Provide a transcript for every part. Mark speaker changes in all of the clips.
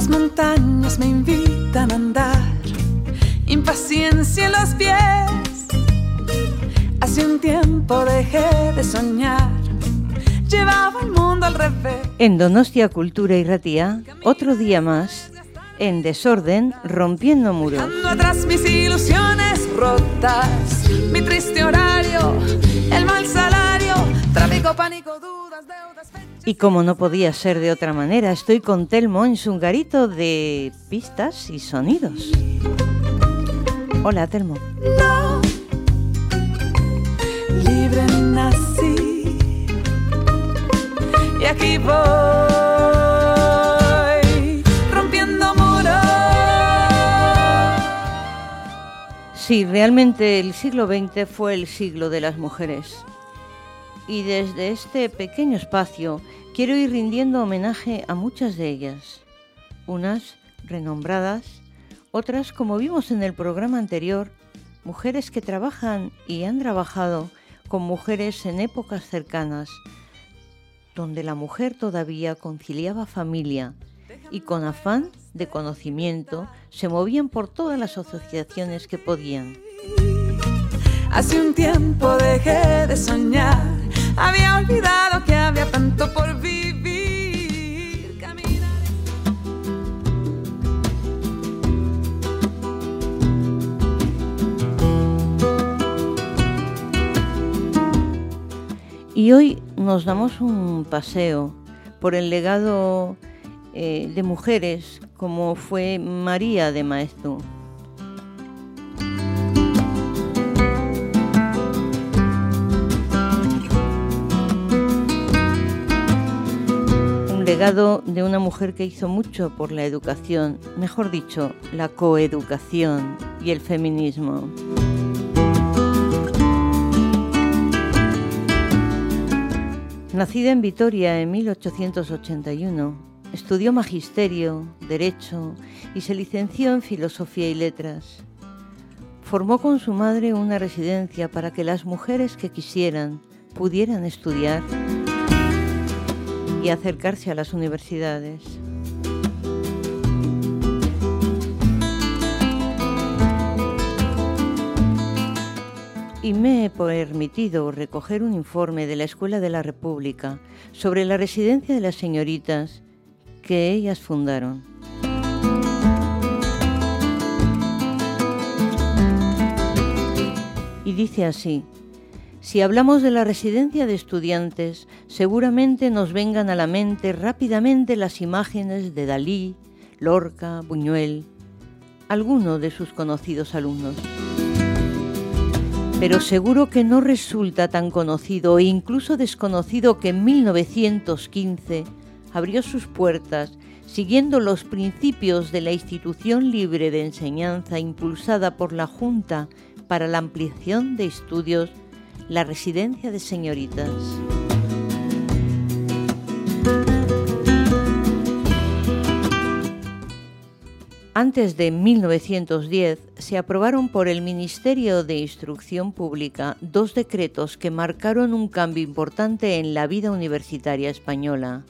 Speaker 1: Las montañas me invitan a andar, impaciencia en los pies. Hace un tiempo dejé de soñar, llevaba el mundo al revés.
Speaker 2: En Donostia Cultura y Ratía, otro día más, en desorden, rompiendo muros.
Speaker 1: Dejando atrás mis ilusiones rotas, mi triste horario, el mal salario, tráfico, pánico, fechas.
Speaker 2: Y como no podía ser de otra manera, estoy con Telmo en su garito de pistas y sonidos. Hola, Telmo.
Speaker 1: No, libre nací y aquí voy rompiendo muros.
Speaker 2: Sí, realmente el siglo XX fue el siglo de las mujeres. Y desde este pequeño espacio quiero ir rindiendo homenaje a muchas de ellas. Unas renombradas, otras, como vimos en el programa anterior, mujeres que trabajan y han trabajado con mujeres en épocas cercanas, donde la mujer todavía conciliaba familia y con afán de conocimiento se movían por todas las asociaciones que podían.
Speaker 1: Hace un tiempo dejé de soñar, había
Speaker 2: Y hoy nos damos un paseo por el legado eh, de mujeres como fue María de Maeztu. Un legado de una mujer que hizo mucho por la educación, mejor dicho, la coeducación y el feminismo. Nacida en Vitoria en 1881, estudió magisterio, derecho y se licenció en filosofía y letras. Formó con su madre una residencia para que las mujeres que quisieran pudieran estudiar y acercarse a las universidades. Y me he permitido recoger un informe de la Escuela de la República sobre la residencia de las señoritas que ellas fundaron. Y dice así, si hablamos de la residencia de estudiantes, seguramente nos vengan a la mente rápidamente las imágenes de Dalí, Lorca, Buñuel, alguno de sus conocidos alumnos pero seguro que no resulta tan conocido e incluso desconocido que en 1915 abrió sus puertas siguiendo los principios de la institución libre de enseñanza impulsada por la Junta para la ampliación de estudios, la residencia de señoritas. Antes de 1910 se aprobaron por el Ministerio de Instrucción Pública dos decretos que marcaron un cambio importante en la vida universitaria española.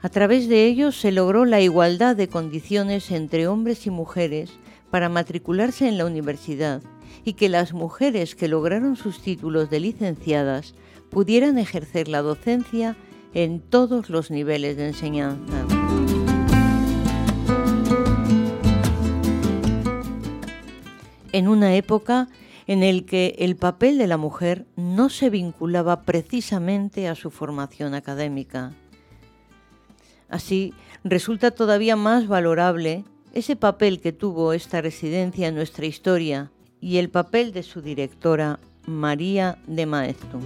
Speaker 2: A través de ellos se logró la igualdad de condiciones entre hombres y mujeres para matricularse en la universidad y que las mujeres que lograron sus títulos de licenciadas pudieran ejercer la docencia en todos los niveles de enseñanza. En una época en el que el papel de la mujer no se vinculaba precisamente a su formación académica. Así, resulta todavía más valorable ese papel que tuvo esta residencia en nuestra historia y el papel de su directora, María de Maeztu.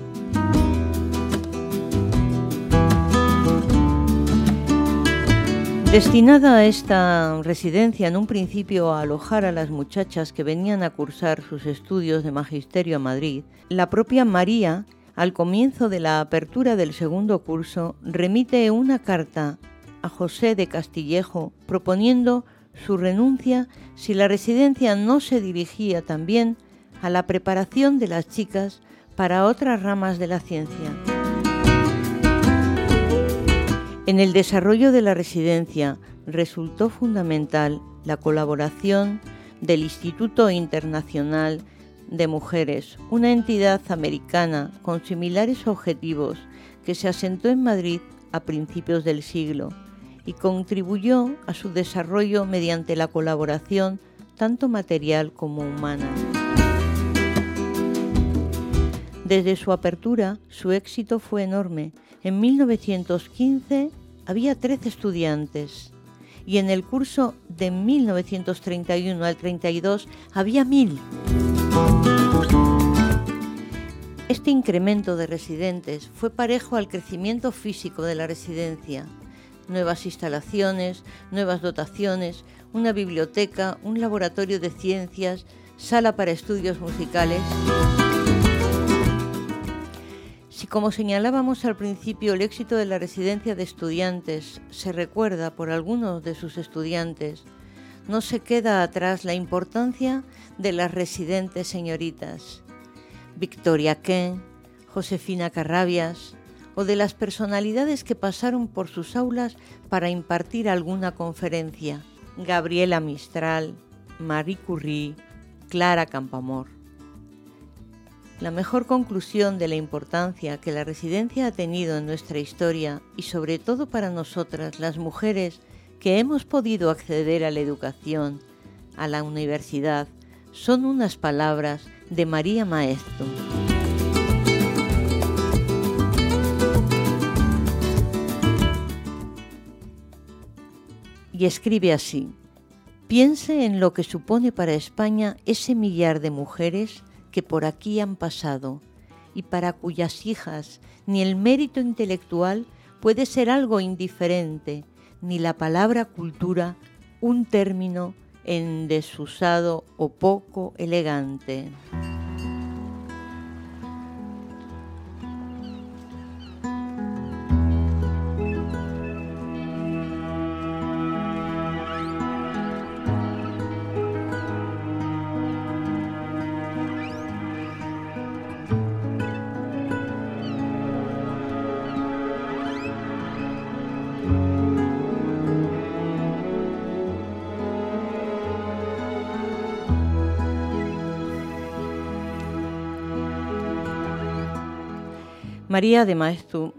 Speaker 2: Destinada a esta residencia en un principio a alojar a las muchachas que venían a cursar sus estudios de magisterio a Madrid, la propia María, al comienzo de la apertura del segundo curso, remite una carta a José de Castillejo proponiendo su renuncia si la residencia no se dirigía también a la preparación de las chicas para otras ramas de la ciencia. En el desarrollo de la residencia resultó fundamental la colaboración del Instituto Internacional de Mujeres, una entidad americana con similares objetivos que se asentó en Madrid a principios del siglo y contribuyó a su desarrollo mediante la colaboración tanto material como humana. Desde su apertura, su éxito fue enorme. En 1915 había 13 estudiantes y en el curso de 1931 al 32 había mil. Este incremento de residentes fue parejo al crecimiento físico de la residencia. Nuevas instalaciones, nuevas dotaciones, una biblioteca, un laboratorio de ciencias, sala para estudios musicales. Si como señalábamos al principio el éxito de la residencia de estudiantes se recuerda por algunos de sus estudiantes, no se queda atrás la importancia de las residentes señoritas, Victoria Ken, Josefina Carrabias, o de las personalidades que pasaron por sus aulas para impartir alguna conferencia, Gabriela Mistral, Marie Curie, Clara Campamor. La mejor conclusión de la importancia que la residencia ha tenido en nuestra historia y sobre todo para nosotras las mujeres que hemos podido acceder a la educación, a la universidad, son unas palabras de María Maestro. Y escribe así, piense en lo que supone para España ese millar de mujeres que por aquí han pasado y para cuyas hijas ni el mérito intelectual puede ser algo indiferente, ni la palabra cultura un término en desusado o poco elegante. María de Maeztu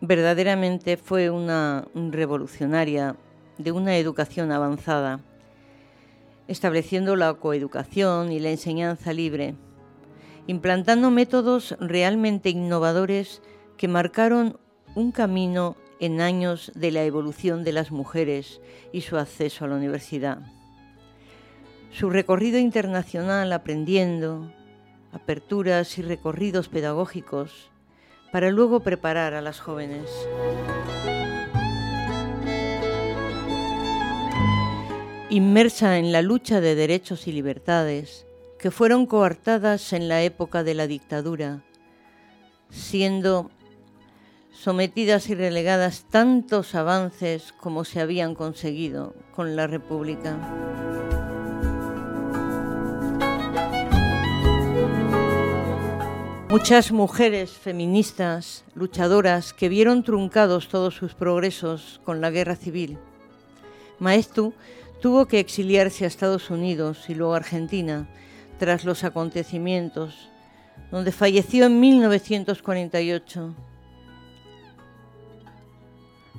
Speaker 2: verdaderamente fue una revolucionaria de una educación avanzada, estableciendo la coeducación y la enseñanza libre, implantando métodos realmente innovadores que marcaron un camino en años de la evolución de las mujeres y su acceso a la universidad. Su recorrido internacional aprendiendo, aperturas y recorridos pedagógicos, para luego preparar a las jóvenes. Inmersa en la lucha de derechos y libertades que fueron coartadas en la época de la dictadura, siendo sometidas y relegadas tantos avances como se habían conseguido con la República. Muchas mujeres feministas, luchadoras, que vieron truncados todos sus progresos con la guerra civil. Maestu tuvo que exiliarse a Estados Unidos y luego a Argentina tras los acontecimientos, donde falleció en 1948.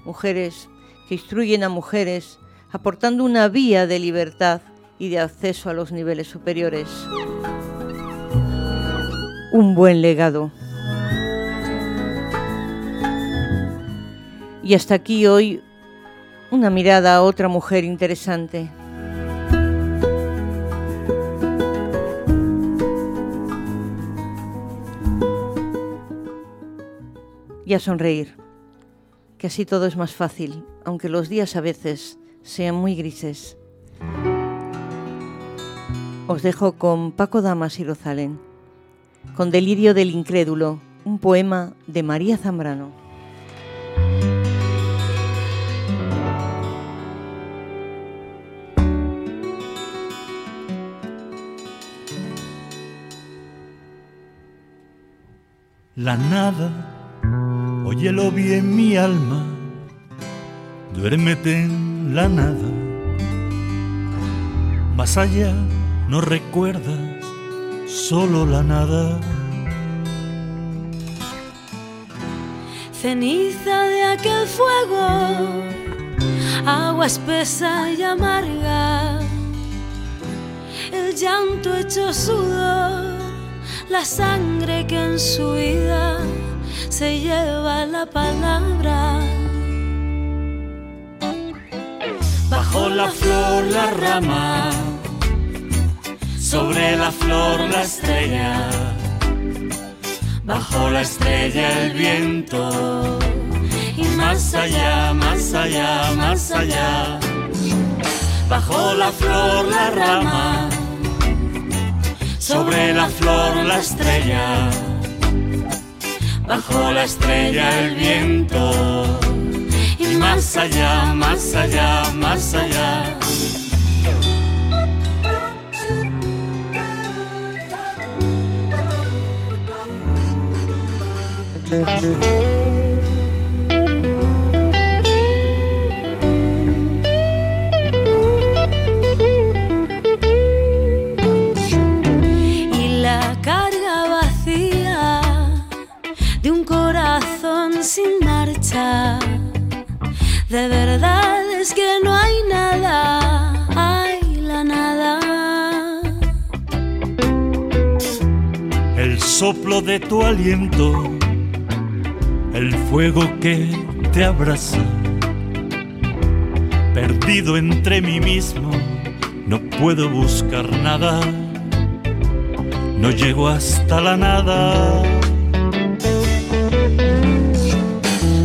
Speaker 2: Mujeres que instruyen a mujeres, aportando una vía de libertad y de acceso a los niveles superiores un buen legado. Y hasta aquí hoy una mirada a otra mujer interesante. Y a sonreír, que así todo es más fácil, aunque los días a veces sean muy grises. Os dejo con Paco Damas y Rosalén con Delirio del Incrédulo, un poema de María Zambrano.
Speaker 3: La nada, óyelo bien mi alma, duérmete en la nada. Más allá no recuerdas solo la nada.
Speaker 4: Ceniza de aquel fuego, agua espesa y amarga, el llanto hecho sudor, la sangre que en su vida se lleva la palabra.
Speaker 3: Bajo la flor la rama, sobre la flor la estrella, bajo la estrella el viento, y más allá, más allá, más allá, bajo la flor la rama, sobre la flor la estrella, bajo la estrella el viento, y más allá, más allá, más allá.
Speaker 4: Sin marcha. De verdad es que no hay nada, hay la nada.
Speaker 3: El soplo de tu aliento, el fuego que te abraza. Perdido entre mí mismo, no puedo buscar nada. No llego hasta la nada.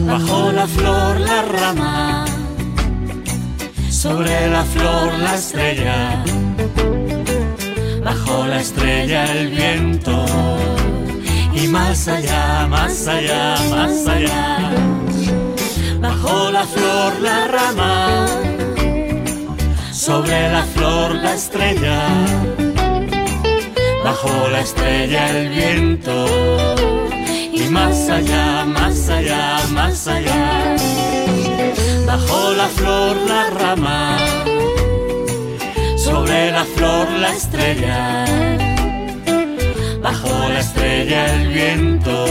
Speaker 3: Bajo la flor la rama, sobre la flor la estrella bajo la estrella el viento y más allá, más allá, más allá. Bajo la flor la rama, sobre la flor la estrella, bajo la estrella el viento. Y más allá, más allá, más allá. Bajo la flor la rama. Sobre la flor la estrella, estrella el viento,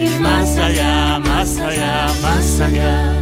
Speaker 3: y más allá, más allá, más allá.